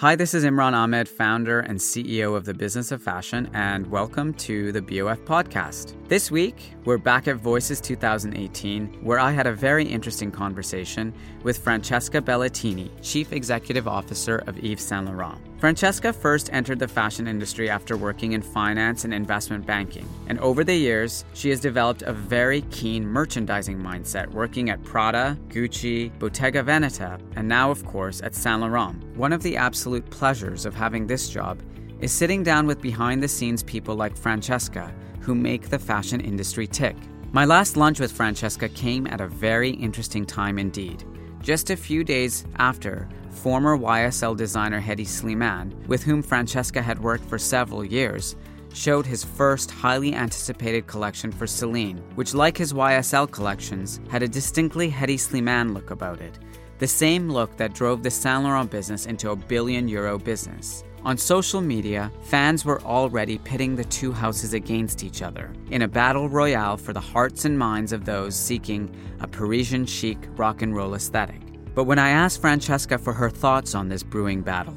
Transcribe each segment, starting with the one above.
Hi, this is Imran Amed, founder and CEO of the Business of Fashion, and welcome to the BOF podcast. This week, we're back at Voices 2018, where I had a very interesting conversation with Francesca Bellettini, Chief Executive Officer of Yves Saint Laurent. Francesca first entered the fashion industry after working in finance and investment banking, and over the years, she has developed a very keen merchandising mindset, working at Prada, Gucci, Bottega Veneta, and now, of course, at Saint Laurent. One of the absolute pleasures of having this job is sitting down with behind the scenes people like Francesca who make the fashion industry tick. My last lunch with Francesca came at a very interesting time indeed. Just a few days after, former YSL designer Hedi Slimane, with whom Francesca had worked for several years, showed his first highly anticipated collection for Celine, which, like his YSL collections, had a distinctly Hedi Slimane look about it. The same look that drove the Saint Laurent business into a billion euro business. On social media, fans were already pitting the two houses against each other in a battle royale for the hearts and minds of those seeking a Parisian chic rock and roll aesthetic. But when I asked Francesca for her thoughts on this brewing battle,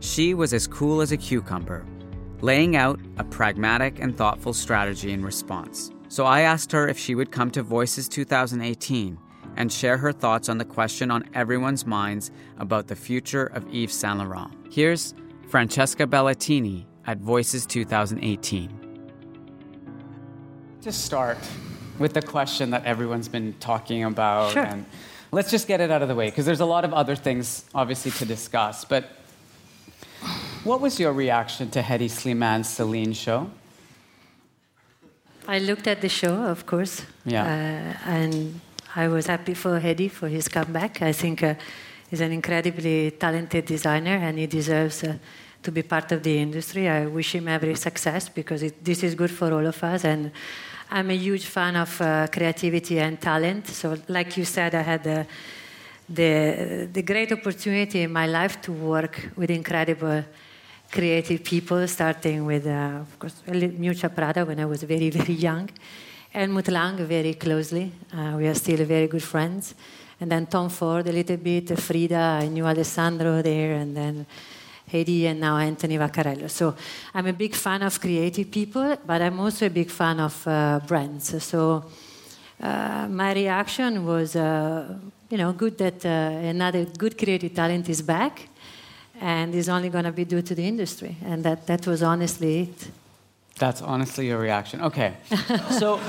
she was as cool as a cucumber, laying out a pragmatic and thoughtful strategy in response. So I asked her if she would come to Voices 2018 and share her thoughts on the question on everyone's minds about the future of Yves Saint Laurent. Here's Francesca Bellettini at Voices 2018. To start with the question that everyone's been talking about, Sure. and let's just get it out of the way because there's a lot of other things obviously to discuss. But what was your reaction to Hedi Slimane's Celine show? I looked at the show, of course. Yeah. Uh, and I was happy for Hedi for his comeback. I think uh, he's an incredibly talented designer and he deserves uh, to be part of the industry. I wish him every success because it, this is good for all of us. And I'm a huge fan of uh, creativity and talent. So, like you said, I had uh, the, the great opportunity in my life to work with incredible creative people, starting with, uh, of course, Miuccia Prada when I was very, very young, and Helmut Lang very closely. Uh, we are still very good friends. And then Tom Ford a little bit, Frida, I knew Alessandro there, and then Hedi and now Anthony Vaccarello. So I'm a big fan of creative people, but I'm also a big fan of uh, brands. So uh, my reaction was, uh, you know, good that uh, another good creative talent is back and is only going to be due to the industry. And that, that was honestly it. That's honestly your reaction. Okay. so,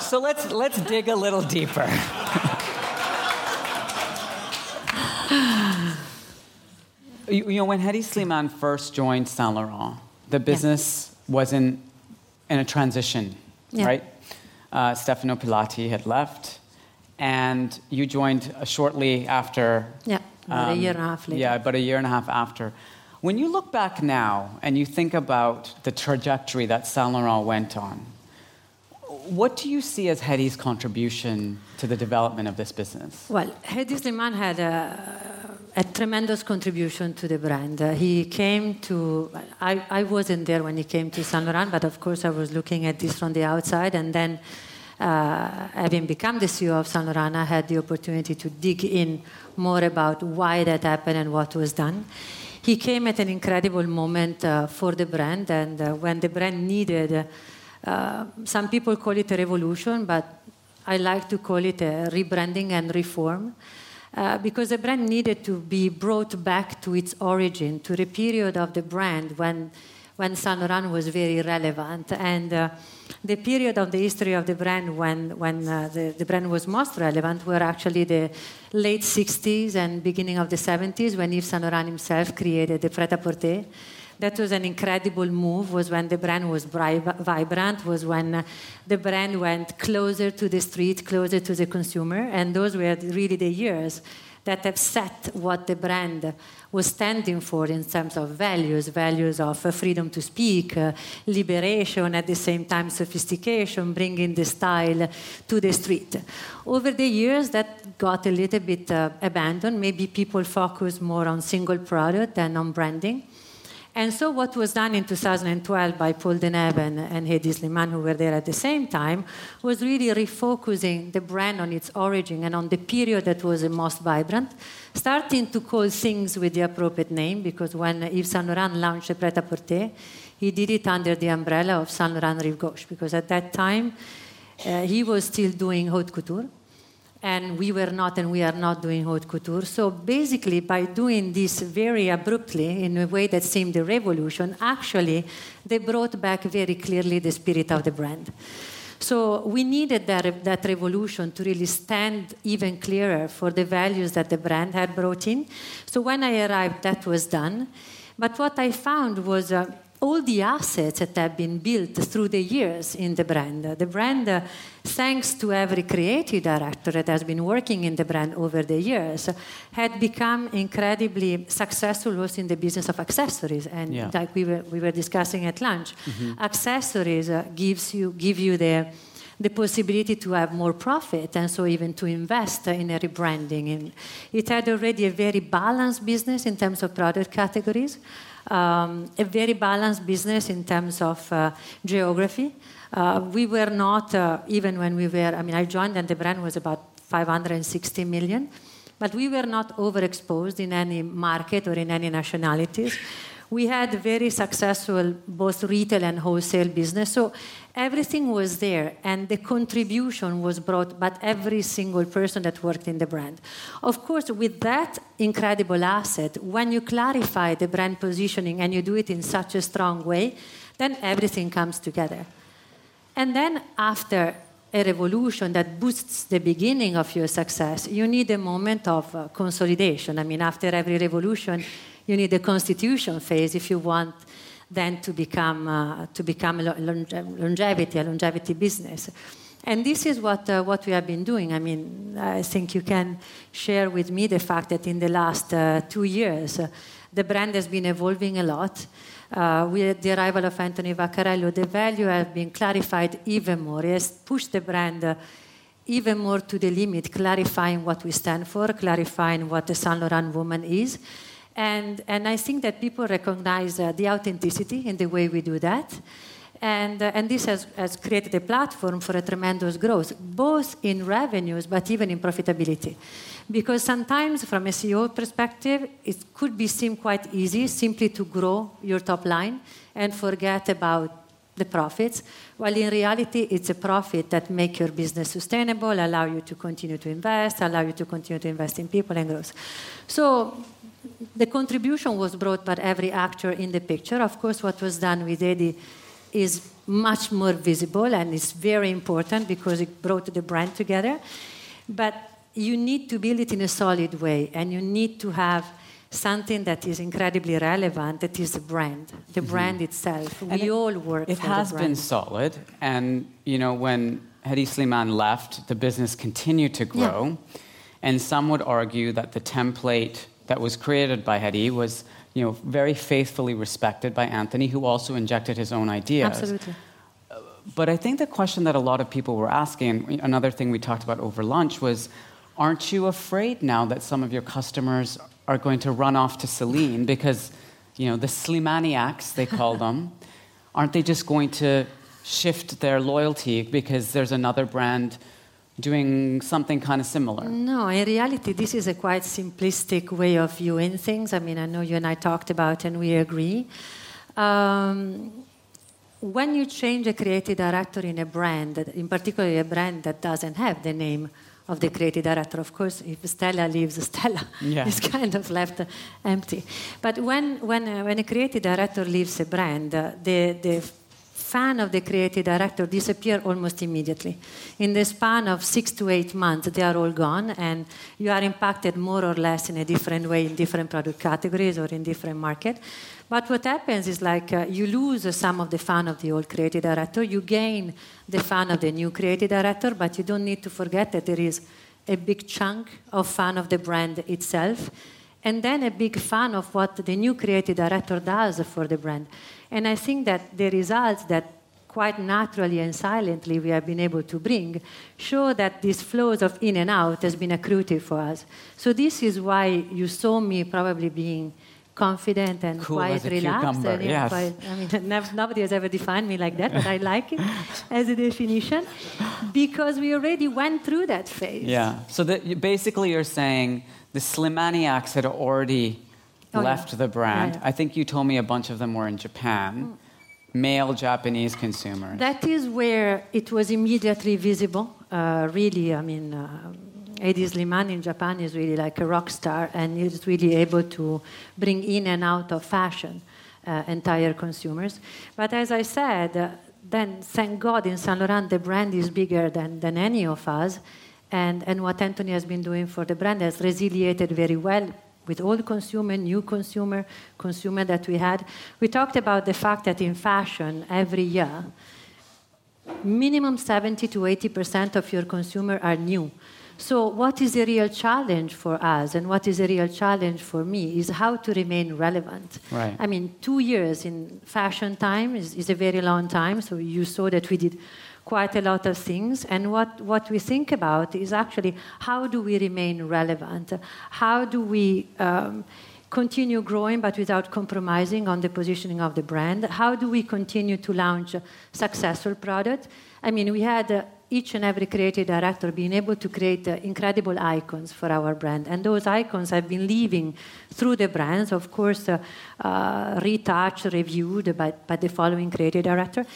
so let's, let's dig a little deeper. you, you, know, when Hedi Slimane first joined Saint Laurent, the business yeah. was in, in a transition, yeah. right? Uh, Stefano Pilati had left, and you joined uh, shortly after. Yeah, about um, a year and a half later. Yeah, about a year and a half after. When you look back now and you think about the trajectory that Saint Laurent went on, what do you see as Hedi's contribution to the development of this business? Well, Hedi Slimane had a, a, tremendous contribution to the brand. Uh, he came to, I, I wasn't there when he came to Saint Laurent, but of course I was looking at this from the outside. And then, uh, having become the CEO of Saint Laurent, I had the opportunity to dig in more about why that happened and what was done. He came at an incredible moment uh, for the brand, and uh, when the brand needed uh, some people call it a revolution, but I like to call it a rebranding and reform. Uh, because the brand needed to be brought back to its origin, to the period of the brand when, when Saint Laurent was very relevant. And uh, the period of the history of the brand when, when uh, the, the brand was most relevant were actually the late 60s and beginning of the 70s when Yves Saint Laurent himself created the Pret-a-Porter that was an incredible move was when the brand was vibrant was when uh, the brand went closer to the street closer to the consumer and those were really the years that have set what the brand was standing for in terms of values values of uh, freedom to speak uh, liberation at the same time sophistication bringing the style to the street. Over the years that got a little bit uh, abandoned. Maybe people focus more on single product than on branding and so, what was done in 2012 by Paul Deneve and, and Hedi Slimane, who were there at the same time, was really refocusing the brand on its origin and on the period that was the most vibrant, starting to call things with the appropriate name, because when Yves Saint Laurent launched Pret a Porter, he did it under the umbrella of Saint Laurent Rive Gauche, because at that time uh, he was still doing haute couture and we were not and we are not doing haute couture. So basically, by doing this very abruptly in a way that seemed a revolution, actually, they brought back very clearly the spirit of the brand. So we needed that, that revolution to really stand even clearer for the values that the brand had brought in. So when I arrived, that was done. But what I found was uh, all the assets that have been built through the years in the brand. The brand, uh, thanks to every creative director that has been working in the brand over the years, had become incredibly successful also in the business of accessories. And yeah. like we were, we were discussing at lunch, mm-hmm. accessories uh, gives you, give you the the possibility to have more profit and so even to invest in a rebranding. And it had already a very balanced business in terms of product categories um, a very balanced business in terms of uh, geography. Uh, we were not, uh, even when we were, I mean, I joined and the brand was about 560 million, but we were not overexposed in any market or in any nationalities we had very successful both retail and wholesale business. So everything was there, and the contribution was brought by every single person that worked in the brand. Of course, with that incredible asset, when you clarify the brand positioning and you do it in such a strong way, then everything comes together. And then after a revolution that boosts the beginning of your success, you need a moment of uh, consolidation. I mean, after every revolution, you need a constitution phase if you want then to become, uh, to become a longevity, a longevity business. And this is what, uh, what we have been doing. I mean, I think you can share with me the fact that in the last uh, two years, uh, the brand has been evolving a lot. Uh, with the arrival of Anthony Vaccarello, the value has been clarified even more. He has pushed the brand uh, even more to the limit, clarifying what we stand for, clarifying what the Saint Laurent woman is. And, and I think that people recognize uh, the authenticity in the way we do that. And, uh, and this has, has created a platform for a tremendous growth, both in revenues but even in profitability. Because sometimes, from a CEO perspective, it could be seem quite easy simply to grow your top line and forget about the profits, while in reality it's a profit that make your business sustainable, allow you to continue to invest, allow you to continue to invest in people and growth. So the contribution was brought by every actor in the picture. Of course, what was done with Hedi is much more visible and it's very important because it brought the brand together. But you need to build it in a solid way and you need to have something that is incredibly relevant that is the brand the mm-hmm. brand itself and we it, all work it has been solid and you know when hedi slimane left the business continued to grow yeah. and some would argue that the template that was created by hedi was you know very faithfully respected by anthony who also injected his own ideas. Absolutely. Uh, but i think the question that a lot of people were asking another thing we talked about over lunch was aren't you afraid now that some of your customers are going to run off to Celine because, you know, the Slimaniacs, they call them, aren't they just going to shift their loyalty because there's another brand doing something kind of similar? No, in reality, this is a quite simplistic way of viewing things. I mean, I know you and I talked about and we agree. Um, when you change a creative director in a brand, in particular a brand that doesn't have the name of the creative director. Of course, if Stella leaves, Stella yeah. is kind of left empty. But when, when, uh, when a creative director leaves a brand, uh, the, the fan of the creative director disappear almost immediately. In the span of six to eight months, they are all gone, and you are impacted more or less in a different way in different product categories or in different market. But what happens is like uh, you lose some of the fan of the old creative director, you gain the fan of the new creative director, but you don't need to forget that there is a big chunk of fan of the brand itself, and then a big fan of what the new creative director does for the brand. And I think that the results that quite naturally and silently we have been able to bring show that these flows of in and out has been accretive for us. So this is why you saw me probably being confident and cool quite relaxed. And yes. quite, I mean, nobody has ever defined me like that, but I like it as a definition because we already went through that phase. Yeah. So that basically, you're saying the Slimaniacs had already oh, left yeah. the brand. Yeah, yeah. I think you told me a bunch of them were in Japan. Mm. Male Japanese consumers. That is where it was immediately visible. Uh, really, I mean, uh, Slimane in Japan is really like a rock star and is really able to bring in and out of fashion uh, entire consumers. But as I said, uh, then thank God in Saint Laurent the brand is bigger than, than any of us. And, and what Anthony has been doing for the brand has resiliated very well with old consumer, new consumer, consumer that we had. We talked about the fact that in fashion, every year, minimum 70 to 80% of your consumer are new. So, what is the real challenge for us and what is a real challenge for me is how to remain relevant. Right. I mean, two years in fashion time is, is a very long time, so you saw that we did quite a lot of things. And what, what we think about is actually how do we remain relevant? How do we um, continue growing but without compromising on the positioning of the brand? How do we continue to launch successful products? I mean, we had. Uh, each and every creative director being able to create uh, incredible icons for our brand. And those icons have been living through the brands, of course, uh, uh, retouched, reviewed by, by the following creative director.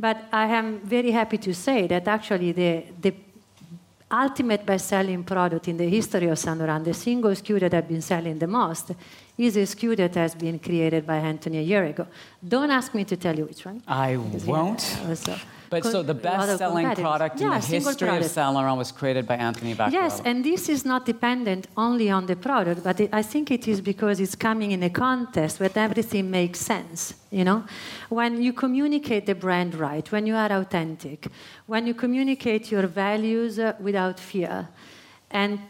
But I am very happy to say that actually the, the ultimate best-selling product in the history of Saint Laurent, the single SKU that has been selling the most, is a SKU that has been created by Anthony a year ago. Don't ask me to tell you which one. I won't. Also, but so the best-selling product yeah, in the history product. of Saint Laurent was created by Anthony Vaccarello. Yes, and this is not dependent only on the product, but it, I think it is because it's coming in a context where everything makes sense. You know, when you communicate the brand right, when you are authentic, when you communicate your values uh, without fear, and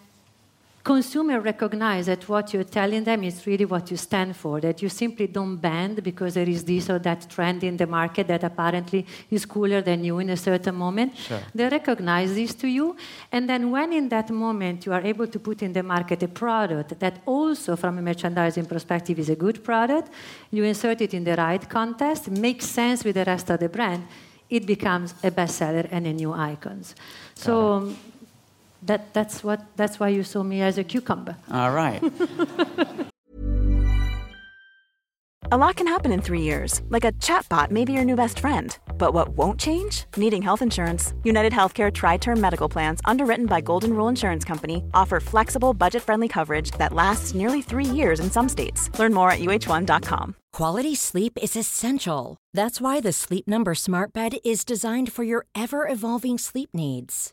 consumer recognize that what you're telling them is really what you stand for, that you simply don't bend because there is this or that trend in the market that apparently is cooler than you in a certain moment. Sure. They recognize this to you. And then when in that moment you are able to put in the market a product that also from a merchandising perspective is a good product, you insert it in the right context, makes sense with the rest of the brand, it becomes a bestseller and a new icons. So that, that's, what, that's why you saw me as a cucumber. All right. A lot can happen in three years, like a chatbot may be your new best friend. But what won't change? Needing health insurance. United Healthcare Tri Term Medical Plans, underwritten by Golden Rule Insurance Company, offer flexible, budget friendly coverage that lasts nearly three years in some states. Learn more at uh1.com. Quality sleep is essential. That's why the Sleep Number Smart Bed is designed for your ever evolving sleep needs.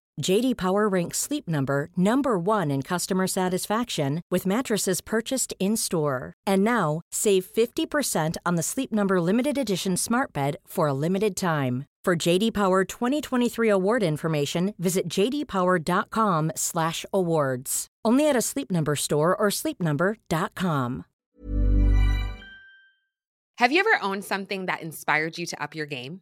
JD Power ranks Sleep Number number 1 in customer satisfaction with mattresses purchased in-store. And now, save 50% on the Sleep Number limited edition Smart Bed for a limited time. For JD Power 2023 award information, visit jdpower.com/awards. Only at a Sleep Number store or sleepnumber.com. Have you ever owned something that inspired you to up your game?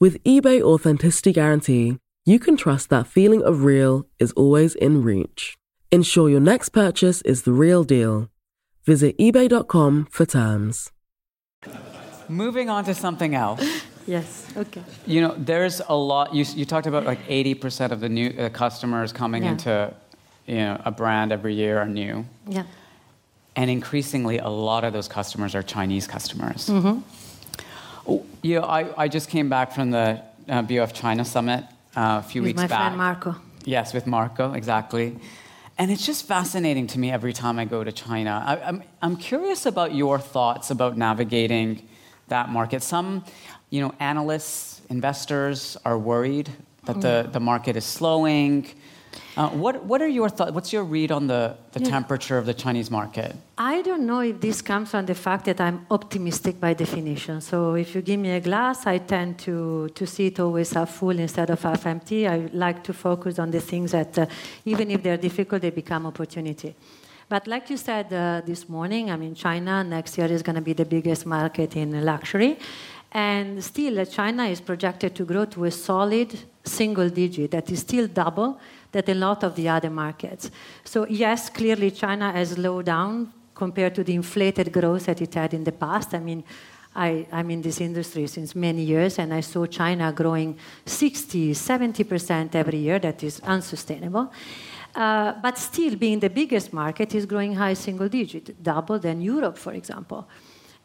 With eBay Authenticity Guarantee, you can trust that feeling of real is always in reach. Ensure your next purchase is the real deal. Visit eBay.com for terms. Moving on to something else. Yes, okay. You know, there's a lot. You, you talked about like 80% of the new uh, customers coming Yeah. into, you know, a brand every year are new, Yeah. and increasingly, a lot of those customers are Chinese customers. Mm-hmm. Oh, you I, I just came back from the uh, BOF China Summit uh, a few With weeks my back. friend Marco. Yes, with Marco, exactly. And it's just fascinating to me every time I go to China. I, I'm, I'm curious about your thoughts about navigating that market. Some, you know, analysts, investors are worried that the, the market is slowing. Uh, what, what are your thoughts? What's your read on the, the Yeah. temperature of the Chinese market? I don't know if this comes from the fact that I'm optimistic by definition. So if you give me a glass, I tend to, to see it always half full instead of half empty. I like to focus on the things that, uh, even if they're difficult, they become opportunity. But like you said uh, this morning, I mean, China next year is going to be the biggest market in luxury. And still, uh, China is projected to grow to a solid single digit that is still double that a lot of the other markets. So, yes, clearly China has slowed down compared to the inflated growth that it had in the past. I mean, I, I'm in this industry since many years, and I saw China growing 60, 70% every year. That is unsustainable. Uh, but still, being the biggest market, is growing high single digit, double than Europe, for example.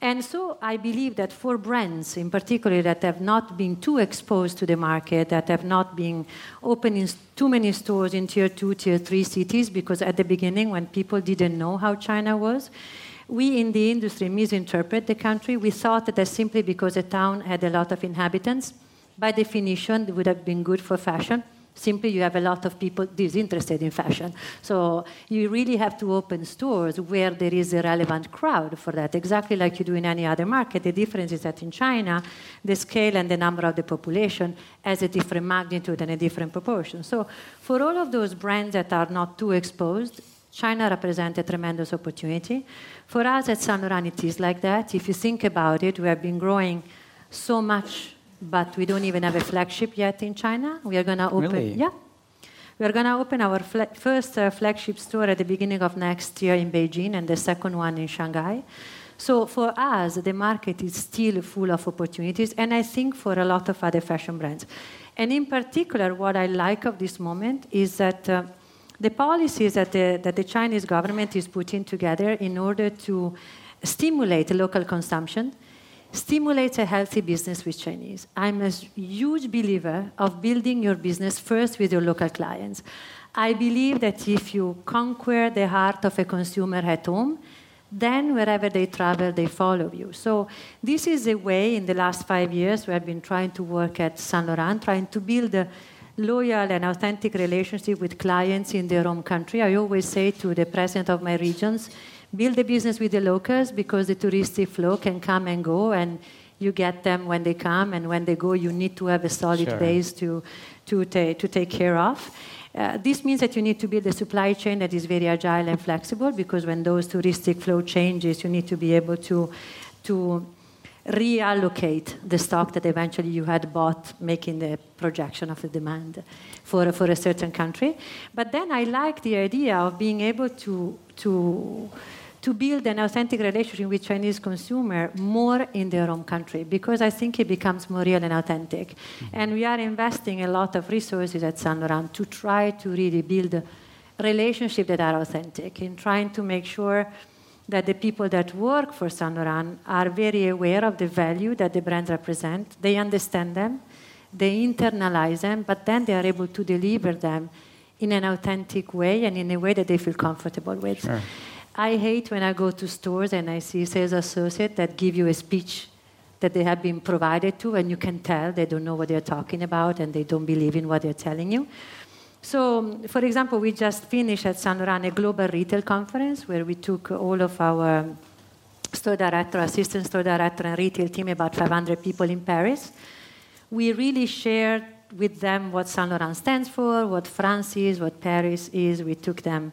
And so I believe that for brands in particular that have not been too exposed to the market, that have not been opening too many stores in tier two, tier three cities, because at the beginning, when people didn't know how China was, we in the industry misinterpret the country. We thought that simply because a town had a lot of inhabitants, by definition, it would have been good for fashion. Simply, you have a lot of people disinterested in fashion. So you really have to open stores where there is a relevant crowd for that, exactly like you do in any other market. The difference is that in China, the scale and the number of the population has a different magnitude and a different proportion. So for all of those brands that are not too exposed, China represents a tremendous opportunity. For us at Saint it is like that. If you think about it, we have been growing so much but we don't even have a flagship yet in China. We are going to open. Really? Yeah. We are going to open our fla- first uh, flagship store at the beginning of next year in Beijing and the second one in Shanghai. So for us, the market is still full of opportunities, and I think for a lot of other fashion brands. And in particular, what I like of this moment is that uh, the policies that the, that the Chinese government is putting together in order to stimulate local consumption stimulates a healthy business with Chinese. I'm a huge believer of building your business first with your local clients. I believe that if you conquer the heart of a consumer at home, then wherever they travel, they follow you. So this is a way in the last five years we have been trying to work at Saint Laurent, trying to build a loyal and authentic relationship with clients in their home country. I always say to the president of my regions, build a business with the locals because the touristic flow can come and go and you get them when they come and when they go you need to have a solid sure. base to, to, ta- to take care of uh, this means that you need to build a supply chain that is very agile and flexible because when those touristic flow changes you need to be able to, to reallocate the stock that eventually you had bought, making the projection of the demand for, for a certain country. But then I like the idea of being able to, to to build an authentic relationship with Chinese consumer more in their own country because I think it becomes more real and authentic. Mm-hmm. And we are investing a lot of resources at Saint Laurent to try to really build relationships that are authentic in trying to make sure that the people that work for Saint Laurent are very aware of the value that the brand represent. They understand them, they internalize them, but then they are able to deliver them in an authentic way and in a way that they feel comfortable with. Sure. I hate when I go to stores and I see sales associates that give you a speech that they have been provided to, and you can tell they don't know what they're talking about and they don't believe in what they're telling you. So, for example, we just finished at Laurent a global retail conference where we took all of our store director, assistant store director, and retail team, about 500 people in Paris. We really shared with them what Laurent stands for, what France is, what Paris is. We took them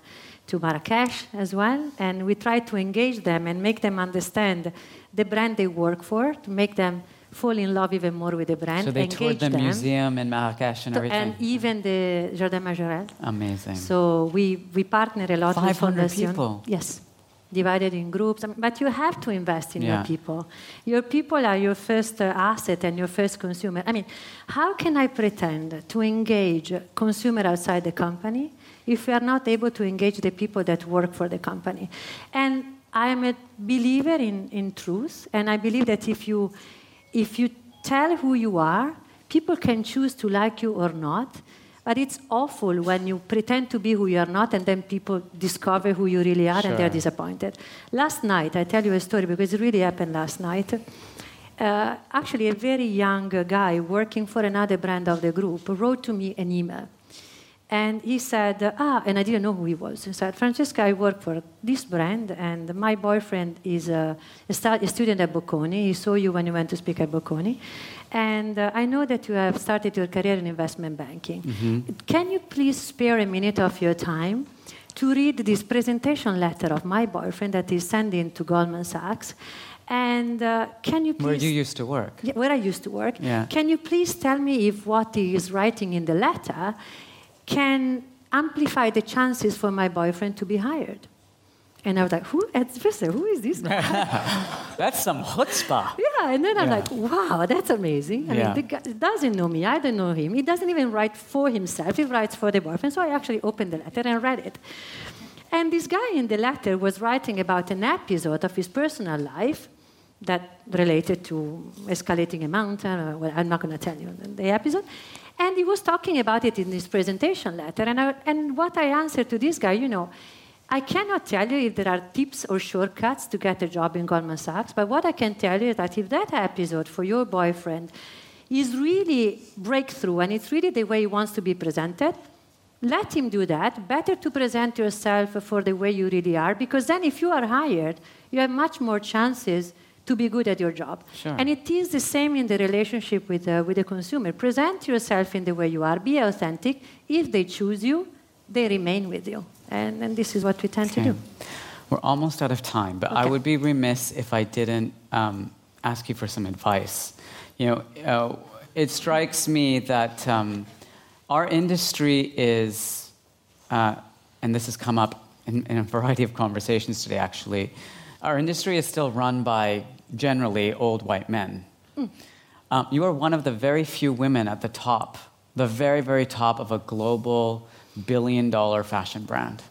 to Marrakesh as well, and we try to engage them and make them understand the brand they work for, to make them fall in love even more with the brand. So they toured the them. museum in Marrakesh and everything. And even the Jardin Majorelle. Amazing. So we, we partner a lot 500 with people. Yes. Divided in groups. But you have to invest in yeah. your people. Your people are your first uh, asset and your first consumer. I mean, how can I pretend to engage consumer outside the company if we are not able to engage the people that work for the company. And I'm a believer in, in truth, and I believe that if you, if you tell who you are, people can choose to like you or not. But it's awful when you pretend to be who you are not and then people discover who you really are sure. and they're disappointed. Last night, I tell you a story because it really happened last night. Uh, actually, a very young guy working for another brand of the group wrote to me an email and he said, ah, and I didn't know who he was. He said, Francesca, I work for this brand, and my boyfriend is a, a, stu- a student at Bocconi. He saw you when you went to speak at Bocconi. And uh, I know that you have started your career in investment banking. Mm-hmm. Can you please spare a minute of your time to read this presentation letter of my boyfriend that he's sending to Goldman Sachs? And uh, can you please. Where you used to work? Yeah, where I used to work. Yeah. Can you please tell me if what he is writing in the letter can amplify the chances for my boyfriend to be hired. And I was like, who, at first, who is this guy? That's some chutzpah. Yeah, and then I'm Yeah. like, wow, that's amazing. I Yeah. mean, the guy doesn't know me, I don't know him. He doesn't even write for himself, he writes for the boyfriend. So I actually opened the letter and read it. And this guy in the letter was writing about an episode of his personal life that related to escalating a mountain. Or, well, I'm not going to tell you the episode. And he was talking about it in his presentation letter. And, I, and what I answered to this guy, you know, I cannot tell you if there are tips or shortcuts to get a job in Goldman Sachs, but what I can tell you is that if that episode for your boyfriend is really breakthrough and it's really the way he wants to be presented, let him do that. Better to present yourself for the way you really are, because then if you are hired, you have much more chances to be good at your job. Sure. And it is the same in the relationship with, uh, with the consumer. Present yourself in the way you are, be authentic. If they choose you, they remain with you. And, and this is what we tend to do. We're almost out of time, but I would be remiss if I didn't um, ask you for some advice. You know, uh, it strikes me that um, our industry is, uh, and this has come up in, in a variety of conversations today, actually. Our industry is still run by generally old white men. Um, you are one of the very few women at the top, the very, very top of a global billion dollar fashion brand.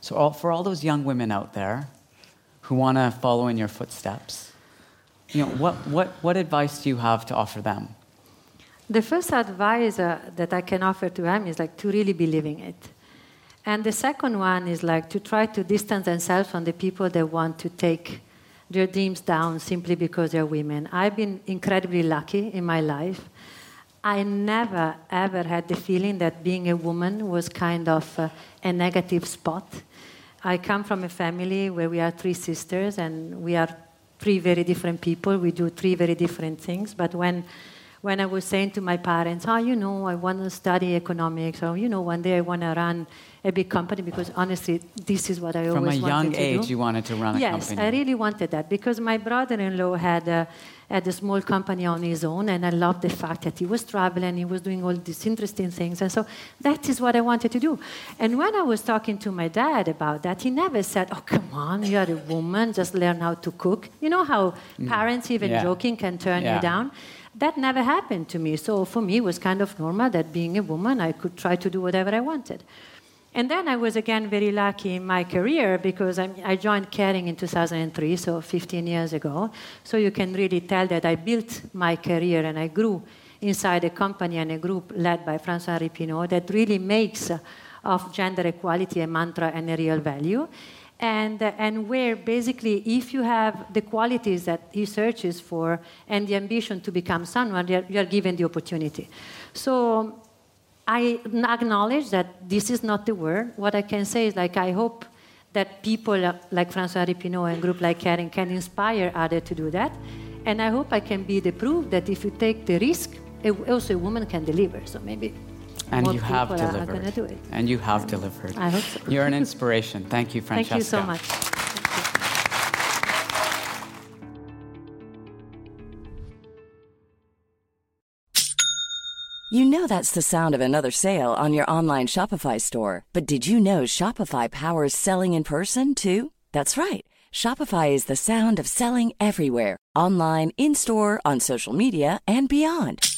So, all, for all those young women out there who want to follow in your footsteps, you know, what, what, what advice do you have to offer them? The first advice uh, that I can offer to them is like to really believe in it. And the second one is like to try to distance themselves from the people that want to take their dreams down simply because they're women. I've been incredibly lucky in my life. I never ever had the feeling that being a woman was kind of uh, a negative spot. I come from a family where we are three sisters and we are three very different people. We do three very different things. But when when I was saying to my parents, oh, you know, I want to study economics, or, you know, one day I want to run a big company, because honestly, this is what I always wanted do. From a young to age, you wanted to run a yes, company. I really wanted that, because my brother-in-law had a, had a small company on his own, and I loved the fact that he was traveling, he was doing all these interesting things, and so that is what I wanted to do. And when I was talking to my dad about that, he never said, oh, come on, you are a woman, just learn how to cook. You know how parents, even Mm. Yeah. joking, can turn Yeah. you down? That never happened to me. So for me, it was kind of normal that being a woman, I could try to do whatever I wanted. And then I was again very lucky in my career because I, I joined Kering in 2003, so 15 years ago. So you can really tell that I built my career and I grew inside a company and a group led by François-Henri Pinault that really makes uh, of gender equality a mantra and a real value. And, uh, and where basically, if you have the qualities that he searches for and the ambition to become someone, you're, you're given the opportunity. So I acknowledge that this is not the word. What I can say is like I hope that people uh, like François-Henri Pinault and group like Kering can inspire others to do that. And I hope I can be the proof that if you take the risk, also a woman can deliver. So maybe And more you have people are- are delivered. going to do it. And you have delivered. I hope so. You're an inspiration. Thank you, Francesca. Thank you so much. You know that's the sound of another sale on your online Shopify store. But did you know Shopify powers selling in person too? That's right. Shopify is the sound of selling everywhere online, in store, on social media, and beyond.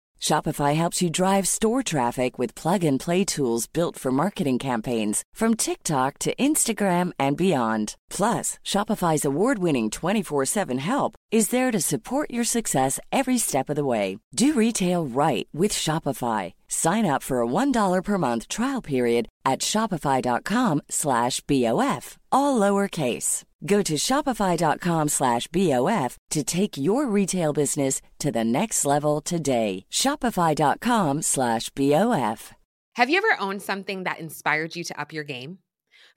Shopify helps you drive store traffic with plug and play tools built for marketing campaigns from TikTok to Instagram and beyond. Plus, Shopify's award winning 24 7 help is there to support your success every step of the way. Do retail right with Shopify. Sign up for a $1 per month trial period at shopify.com slash BOF, all lowercase. Go to shopify.com slash BOF to take your retail business to the next level today. Shopify.com slash BOF. Have you ever owned something that inspired you to up your game?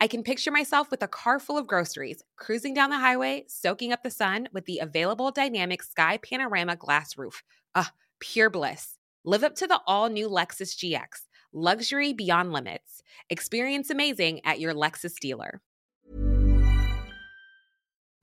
I can picture myself with a car full of groceries, cruising down the highway, soaking up the sun with the available dynamic sky panorama glass roof. Ah, pure bliss. Live up to the all new Lexus GX Luxury beyond limits. Experience amazing at your Lexus dealer.